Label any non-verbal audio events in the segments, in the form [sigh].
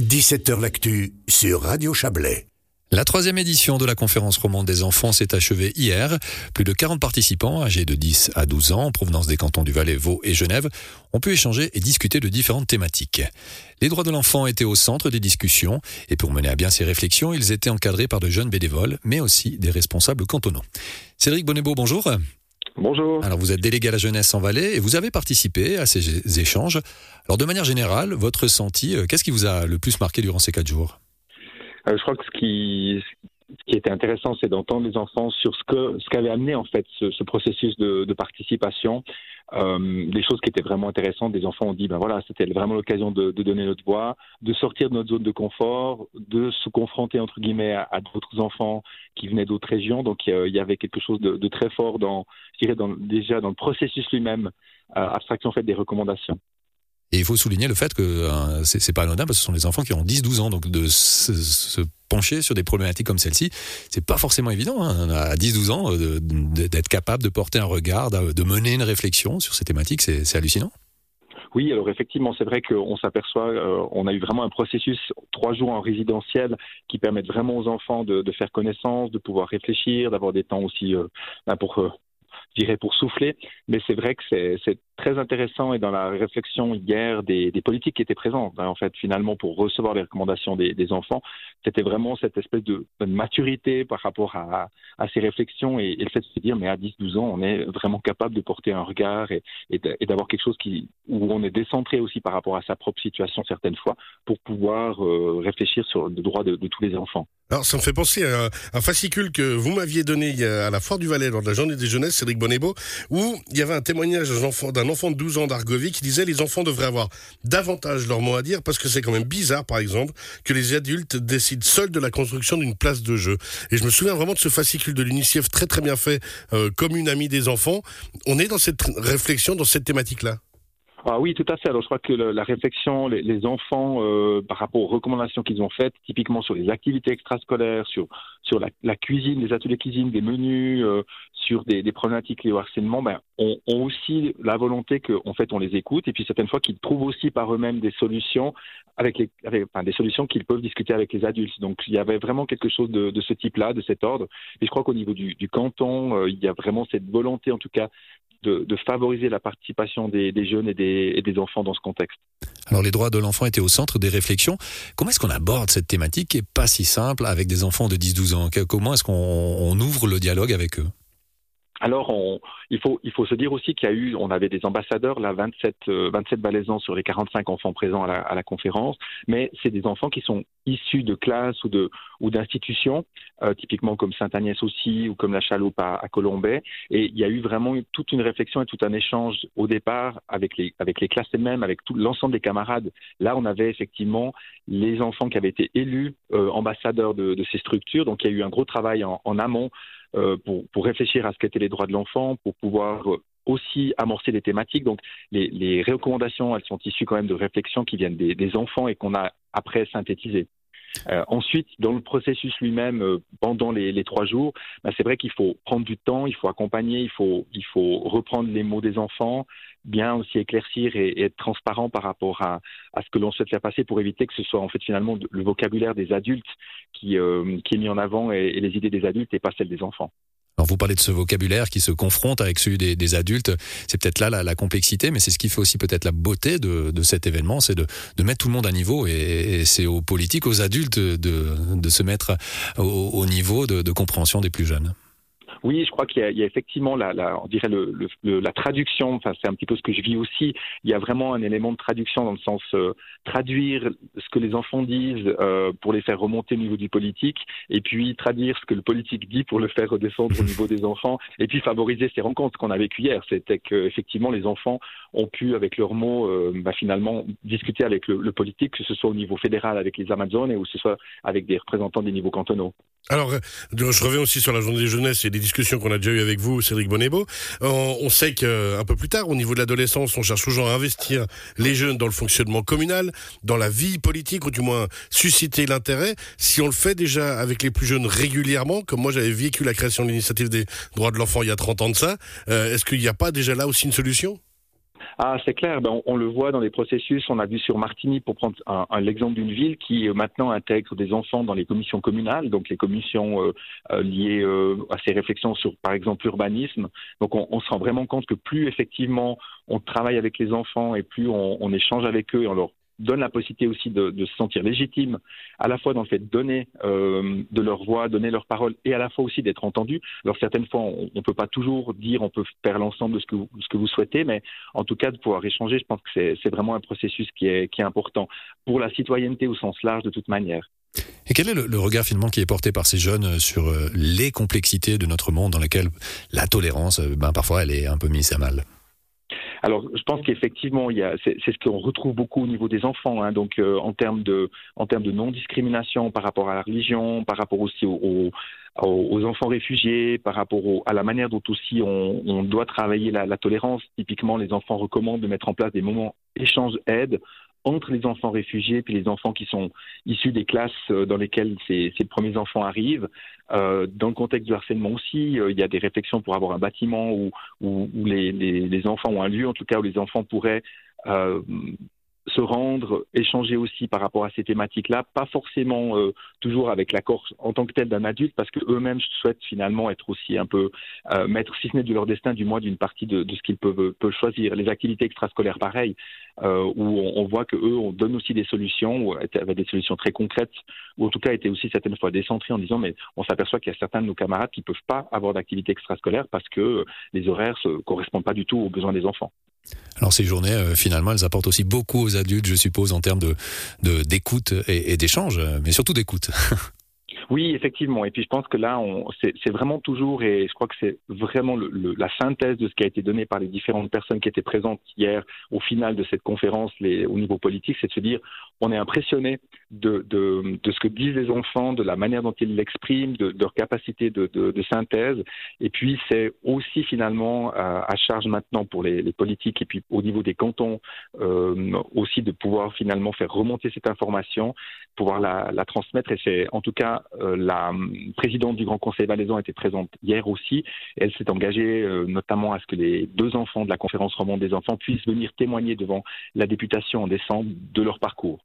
17h L'actu sur Radio Chablais. La troisième édition de la conférence romande des enfants s'est achevée hier. Plus de 40 participants, âgés de 10 à 12 ans, en provenance des cantons du Valais, Vaud et Genève, ont pu échanger et discuter de différentes thématiques. Les droits de l'enfant étaient au centre des discussions, et pour mener à bien ces réflexions, ils étaient encadrés par de jeunes bénévoles, mais aussi des responsables cantonaux. Cédric Bonnebeau, bonjour. Bonjour. Alors vous êtes délégué à la jeunesse en Valais et vous avez participé à ces échanges. Alors de manière générale, votre ressenti, euh, qu'est-ce qui vous a le plus marqué durant ces quatre jours? Euh, je crois que ce qui, ce qui était intéressant, c'est d'entendre les enfants sur ce que ce qu'avait amené en fait ce, ce processus de, de participation. Euh, des choses qui étaient vraiment intéressantes. Des enfants ont dit, ben voilà, c'était vraiment l'occasion de, de, donner notre voix, de sortir de notre zone de confort, de se confronter entre guillemets à, d'autres enfants qui venaient d'autres régions. Donc il y avait quelque chose de, de, très fort dans, je dirais, dans, déjà dans le processus lui-même, euh, abstraction faite des recommandations. Et il faut souligner le fait que euh, c'est pas anodin parce que ce sont les enfants qui ont 10-12 ans, donc de se, pencher sur des problématiques comme celle-ci, c'est pas forcément évident hein, à 10-12 ans euh, d'être capable de porter un regard, de mener une réflexion sur ces thématiques, c'est hallucinant. Oui, alors effectivement, c'est vrai qu'on s'aperçoit, euh, on a eu vraiment un processus trois jours en résidentiel qui permettent vraiment aux enfants de, faire connaissance, de pouvoir réfléchir, d'avoir des temps aussi ben pour euh, dirais pour souffler, mais c'est vrai que c'est très intéressant et dans la réflexion hier des, politiques qui étaient présentes, hein, en fait, finalement, pour recevoir les recommandations des, enfants, c'était vraiment cette espèce de, maturité par rapport à, ces réflexions et, le fait de se dire, mais à 10-12 ans, on est vraiment capable de porter un regard et, d'avoir quelque chose qui, où on est décentré aussi par rapport à sa propre situation certaines fois pour pouvoir euh, réfléchir sur le droit de, tous les enfants. Alors, ça me fait penser à un fascicule que vous m'aviez donné à la Foire du Valais lors de la journée des jeunesses, Cédric Bonnebeau, où il y avait un témoignage d'un enfant, enfant, de 12 ans d'Argovie qui disait les enfants devraient avoir davantage leur mot à dire parce que c'est quand même bizarre, par exemple, que les adultes décident seuls de la construction d'une place de jeu. Et je me souviens vraiment de ce fascicule de l'UNICEF très très bien fait, euh, comme une amie des enfants. On est dans cette réflexion, dans cette thématique-là. Ah oui, tout à fait. Alors je crois que la réflexion, les, les enfants, euh, par rapport aux recommandations qu'ils ont faites, typiquement sur les activités extrascolaires, sur sur la, cuisine, les ateliers cuisine, des menus, euh, sur des, des, problématiques liées au harcèlement, ben, ont, ont aussi la volonté qu'en fait on les écoute et puis certaines fois qu'ils trouvent aussi par eux-mêmes des solutions avec, les, avec enfin, des solutions qu'ils peuvent discuter avec les adultes. Donc il y avait vraiment quelque chose de, de ce type-là, de cet ordre. Et je crois qu'au niveau du, du canton, euh, il y a vraiment cette volonté, en tout cas, de, favoriser la participation des, jeunes et des, et des, enfants dans ce contexte. Alors les droits de l'enfant étaient au centre des réflexions. Comment est-ce qu'on aborde cette thématique qui est pas si simple avec des enfants de 10-12 ans? Comment est-ce qu'on ouvre le dialogue avec eux? Alors, on, il, faut, il faut se dire aussi qu'il y a eu, on avait des ambassadeurs, là, 27, euh, 27 valaisans sur les 45 enfants présents à la, à la conférence, mais c'est des enfants qui sont issus de classes ou de ou d'institutions, euh, typiquement comme Sainte-Agnès aussi ou comme la Chaloupe à, à Colombay. Et il y a eu vraiment toute une réflexion et tout un échange au départ avec les avec les classes elles-mêmes, avec tout l'ensemble des camarades. Là, on avait effectivement les enfants qui avaient été élus euh, ambassadeurs de, de, ces structures. Donc, il y a eu un gros travail en, en amont pour, pour, réfléchir à ce qu'étaient les droits de l'enfant, pour pouvoir aussi amorcer des thématiques. Donc les, recommandations, elles sont issues quand même de réflexions qui viennent des enfants et qu'on a après synthétisées. Euh, ensuite, dans le processus lui-même, euh, pendant les, trois jours, bah, c'est vrai qu'il faut prendre du temps, il faut accompagner, il faut, reprendre les mots des enfants, bien aussi éclaircir et, être transparent par rapport à, ce que l'on souhaite faire passer pour éviter que ce soit en fait finalement le vocabulaire des adultes qui, euh, est mis en avant et les idées des adultes et pas celles des enfants. Alors vous parlez de ce vocabulaire qui se confronte avec celui des, adultes. C'est peut-être là la, complexité, mais c'est ce qui fait aussi peut-être la beauté de, cet événement, c'est de, mettre tout le monde à niveau. Et, c'est aux politiques, aux adultes de, se mettre au, au niveau de compréhension des plus jeunes. Oui, je crois qu'il y, y, a effectivement la, la on dirait le, le, la traduction. Enfin, c'est un petit peu ce que je vis aussi. Il y a vraiment un élément de traduction dans le sens euh, traduire ce que les enfants disent euh, pour les faire remonter au niveau du politique, et puis traduire ce que le politique dit pour le faire redescendre au niveau des enfants, et puis favoriser ces rencontres qu'on a vécues hier. C'était que effectivement les enfants ont pu, avec leurs mots, euh, bah, finalement discuter avec le, le, politique, que ce soit au niveau fédéral avec les Amazones ou que ce soit avec des représentants des niveaux cantonaux. Alors, je reviens aussi sur la journée des jeunesses et des discussions qu'on a déjà eues avec vous, Cédric Bonnebeau. On, on sait qu'un peu plus tard, au niveau de l'adolescence, on cherche toujours à investir les jeunes dans le fonctionnement communal, dans la vie politique, ou du moins susciter l'intérêt. Si on le fait déjà avec les plus jeunes régulièrement, comme moi j'avais vécu la création de l'initiative des droits de l'enfant il y a 30 ans de ça, euh, est-ce qu'il n'y a pas déjà là aussi une solution? Ah, c'est clair. Ben, on, le voit dans les processus. On a vu sur Martigny, pour prendre l'exemple d'une ville qui euh, maintenant intègre des enfants dans les commissions communales, donc les commissions euh, euh, liées à ces réflexions sur, par exemple, l'urbanisme. Donc, on, se rend vraiment compte que plus effectivement on travaille avec les enfants et plus on, on échange avec eux et on leur donne la possibilité aussi de, se sentir légitime, à la fois dans le fait de donner euh, de leur voix, donner leur parole, et à la fois aussi d'être entendu. Alors certaines fois, on ne peut pas toujours dire, on peut faire l'ensemble de ce que, vous, souhaitez, mais en tout cas, de pouvoir échanger, je pense que c'est vraiment un processus qui est, important pour la citoyenneté au sens large de toute manière. Et quel est le, regard finalement qui est porté par ces jeunes sur euh, les complexités de notre monde dans lequel la tolérance, euh, ben, parfois, elle est un peu mise à mal? Alors, je pense qu'effectivement, c'est, ce qu'on retrouve beaucoup au niveau des enfants. Hein, donc, euh, en termes de, en termes de non-discrimination par rapport à la religion, par rapport aussi aux, aux, enfants réfugiés, par rapport à la manière dont aussi on, on doit travailler la, la, tolérance. Typiquement, les enfants recommandent de mettre en place des moments échange aide entre les enfants réfugiés et les enfants qui sont issus des classes euh, dans lesquelles ces, ces premiers enfants arrivent. Euh, dans le contexte du harcèlement aussi, euh, il y a des réflexions pour avoir un bâtiment où, où, où les, les, les, enfants ont un lieu, en tout cas où les enfants pourraient euh, se rendre, échanger aussi par rapport à ces thématiques-là, pas forcément euh, toujours avec l'accord en tant que tel d'un adulte, parce qu'eux-mêmes souhaitent finalement être aussi un peu euh, si ce n'est de leur destin, du moins d'une partie de, ce qu'ils peuvent, peuvent, choisir. Les activités extrascolaires, pareil, euh, où on, voit que eux, on donne aussi des solutions, avec des solutions très concrètes, ou en tout cas étaient aussi certaines fois décentrées en disant, mais on s'aperçoit qu'il y a certains de nos camarades qui peuvent pas avoir d'activités extrascolaires parce que les horaires ne correspondent pas du tout aux besoins des enfants. Alors ces journées, euh, finalement, elles apportent aussi beaucoup aux adultes, je suppose, en termes de d'écoute et, et d'échange, mais surtout d'écoute. [laughs] Oui, effectivement. Et puis je pense que là, c'est vraiment toujours, et je crois que c'est vraiment le, le, la synthèse de ce qui a été donné par les différentes personnes qui étaient présentes hier au final de cette conférence les, au niveau politique, c'est de se dire, on est impressionné de, de, de, ce que disent les enfants, de la manière dont ils l'expriment, de, de, leur capacité de, synthèse. Et puis c'est aussi finalement à, à, charge maintenant pour les, les, politiques et puis au niveau des cantons euh, aussi de pouvoir finalement faire remonter cette information, pouvoir la, la transmettre. Et c'est en tout cas la présidente du Grand Conseil valaisan était présente hier aussi. Elle s'est engagée euh, notamment à ce que les deux enfants de la conférence romande des enfants puissent venir témoigner devant la députation en décembre de leur parcours.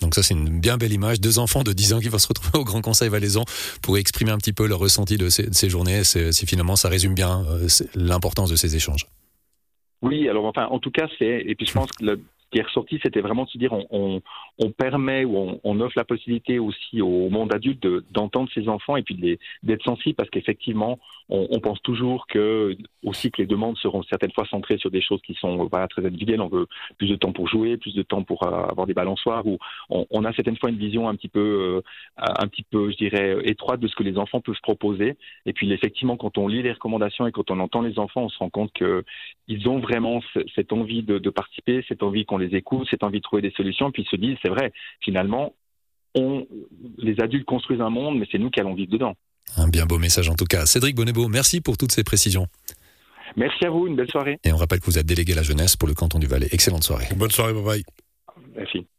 Donc ça, c'est une bien belle image. Deux enfants de 10 ans qui vont se retrouver au Grand Conseil valaisan pour exprimer un petit peu leur ressenti de ces, de ces journées. C'est finalement, ça résume bien euh, l'importance de ces échanges. Oui, alors enfin, en tout cas, c'est et puis je [laughs] pense que le, qui est ressorti, c'était vraiment de se dire on, permet ou on, on, offre la possibilité aussi au monde adulte d'entendre ses enfants et puis d'être sensible parce qu'effectivement, on, pense toujours que aussi que les demandes seront certaines fois centrées sur des choses qui sont très individuelles. On veut plus de temps pour jouer, plus de temps pour euh, avoir des balançoires. Ou on, a certaines fois une vision un petit peu, euh, un petit peu, je dirais, étroite de ce que les enfants peuvent proposer. Et puis effectivement, quand on lit les recommandations et quand on entend les enfants, on se rend compte que ils ont vraiment cette envie de, participer, cette envie qu'on les écoute, cette envie de trouver des solutions, puis ils se disent, c'est vrai, finalement, les adultes construisent un monde, mais c'est nous qui allons vivre dedans. Un bien beau message en tout cas. Cédric Bonnebeau, merci pour toutes ces précisions. Merci à vous, une belle soirée. Et on rappelle que vous êtes délégué à la jeunesse pour le canton du Valais. Excellente soirée. Bonne soirée, bye bye. Merci.